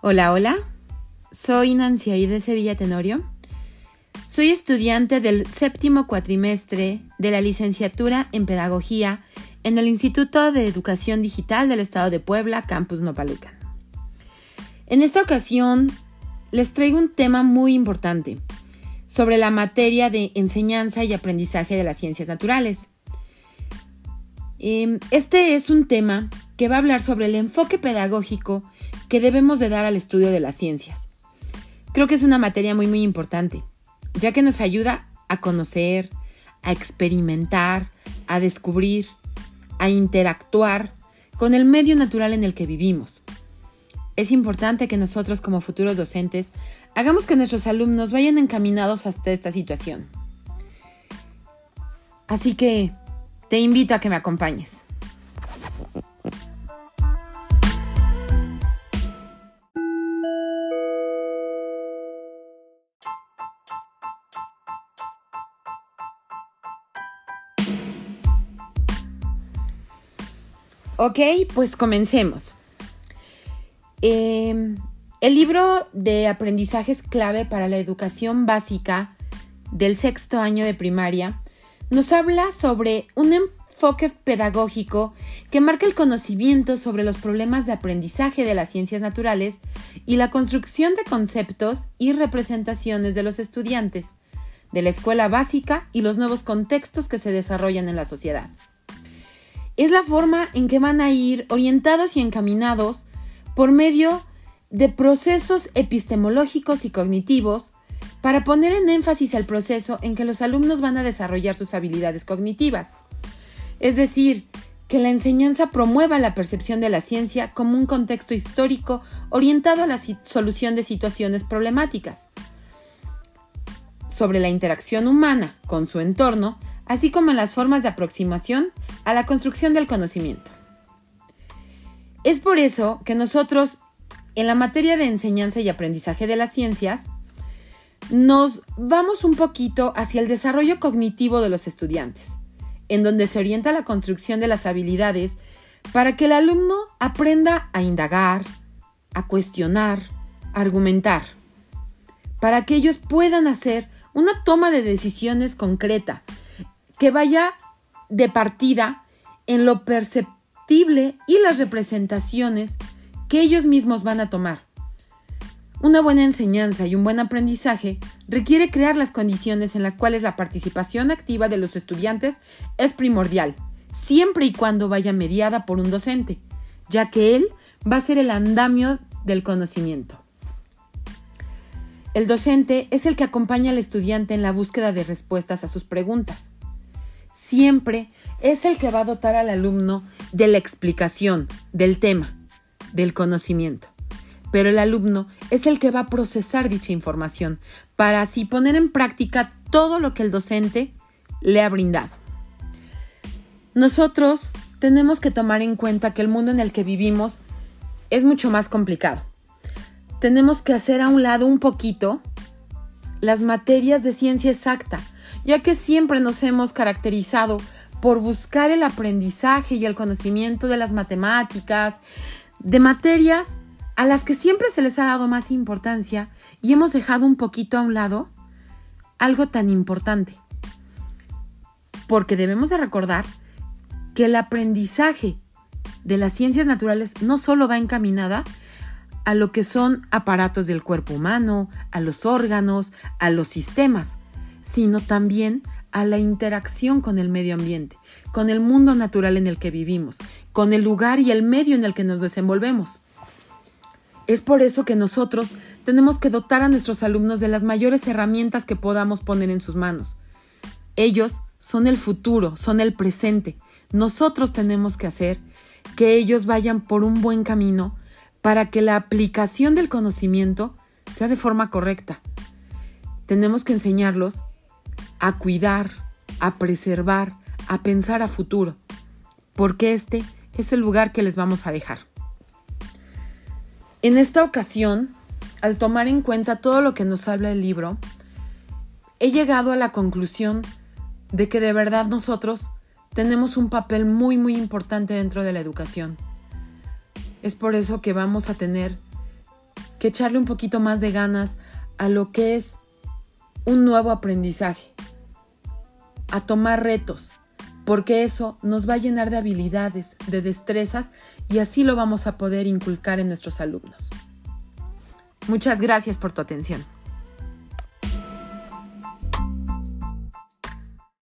Hola, hola. Soy Nancy Aide Sevilla Tenorio. Soy estudiante del séptimo cuatrimestre de la licenciatura en Pedagogía en el Instituto de Educación Digital del Estado de Puebla, Campus Nopalucan. En esta ocasión les traigo un tema muy importante sobre la materia de enseñanza y aprendizaje de las ciencias naturales. Em, este es un tema que va a hablar sobre el enfoque pedagógico que debemos de dar al estudio de las ciencias. Creo que es una materia muy muy importante, ya que nos ayuda a conocer, a experimentar, a descubrir, a interactuar con el medio natural en el que vivimos. Es importante que nosotros como futuros docentes hagamos que nuestros alumnos vayan encaminados hasta esta situación. Así que te invito a que me acompañes. Ok, pues comencemos. Em, el libro de aprendizajes clave para la educación básica del sexto año de primaria nos habla sobre un enfoque pedagógico que marca el conocimiento sobre los problemas de aprendizaje de las ciencias naturales y la construcción de conceptos y representaciones de los estudiantes de la escuela básica y los nuevos contextos que se desarrollan en la sociedad es la forma en que van a ir orientados y encaminados por medio de procesos epistemológicos y cognitivos para poner en énfasis el proceso en que los alumnos van a desarrollar sus habilidades cognitivas. Es decir, que la enseñanza promueva la percepción de la ciencia como un contexto histórico orientado a la solución de situaciones problemáticas, sobre la interacción humana con su entorno así como en las formas de aproximación a la construcción del conocimiento. Es por eso que nosotros, en la materia de enseñanza y aprendizaje de las ciencias, nos vamos un poquito hacia el desarrollo cognitivo de los estudiantes, en donde se orienta la construcción de las habilidades para que el alumno aprenda a indagar, a cuestionar, a argumentar, para que ellos puedan hacer una toma de decisiones concreta que vaya de partida en lo perceptible y las representaciones que ellos mismos van a tomar. Una buena enseñanza y un buen aprendizaje requiere crear las condiciones en las cuales la participación activa de los estudiantes es primordial, siempre y cuando vaya mediada por un docente, ya que él va a ser el andamio del conocimiento. El docente es el que acompaña al estudiante en la búsqueda de respuestas a sus preguntas siempre es el que va a dotar al alumno de la explicación del tema, del conocimiento. Pero el alumno es el que va a procesar dicha información para así poner en práctica todo lo que el docente le ha brindado. Nosotros tenemos que tomar en cuenta que el mundo en el que vivimos es mucho más complicado. Tenemos que hacer a un lado un poquito las materias de ciencia exacta, ya que siempre nos hemos caracterizado por buscar el aprendizaje y el conocimiento de las matemáticas, de materias a las que siempre se les ha dado más importancia y hemos dejado un poquito a un lado algo tan importante. Porque debemos de recordar que el aprendizaje de las ciencias naturales no solo va encaminada a lo que son aparatos del cuerpo humano, a los órganos, a los sistemas, sino también a la interacción con el medio ambiente, con el mundo natural en el que vivimos, con el lugar y el medio en el que nos desenvolvemos. Es por eso que nosotros tenemos que dotar a nuestros alumnos de las mayores herramientas que podamos poner en sus manos. Ellos son el futuro, son el presente. Nosotros tenemos que hacer que ellos vayan por un buen camino para que la aplicación del conocimiento sea de forma correcta. Tenemos que enseñarlos a cuidar, a preservar, a pensar a futuro, porque este es el lugar que les vamos a dejar. En esta ocasión, al tomar en cuenta todo lo que nos habla el libro, he llegado a la conclusión de que de verdad nosotros tenemos un papel muy muy importante dentro de la educación. Es por eso que vamos a tener que echarle un poquito más de ganas a lo que es un nuevo aprendizaje, a tomar retos, porque eso nos va a llenar de habilidades, de destrezas y así lo vamos a poder inculcar en nuestros alumnos. Muchas gracias por tu atención.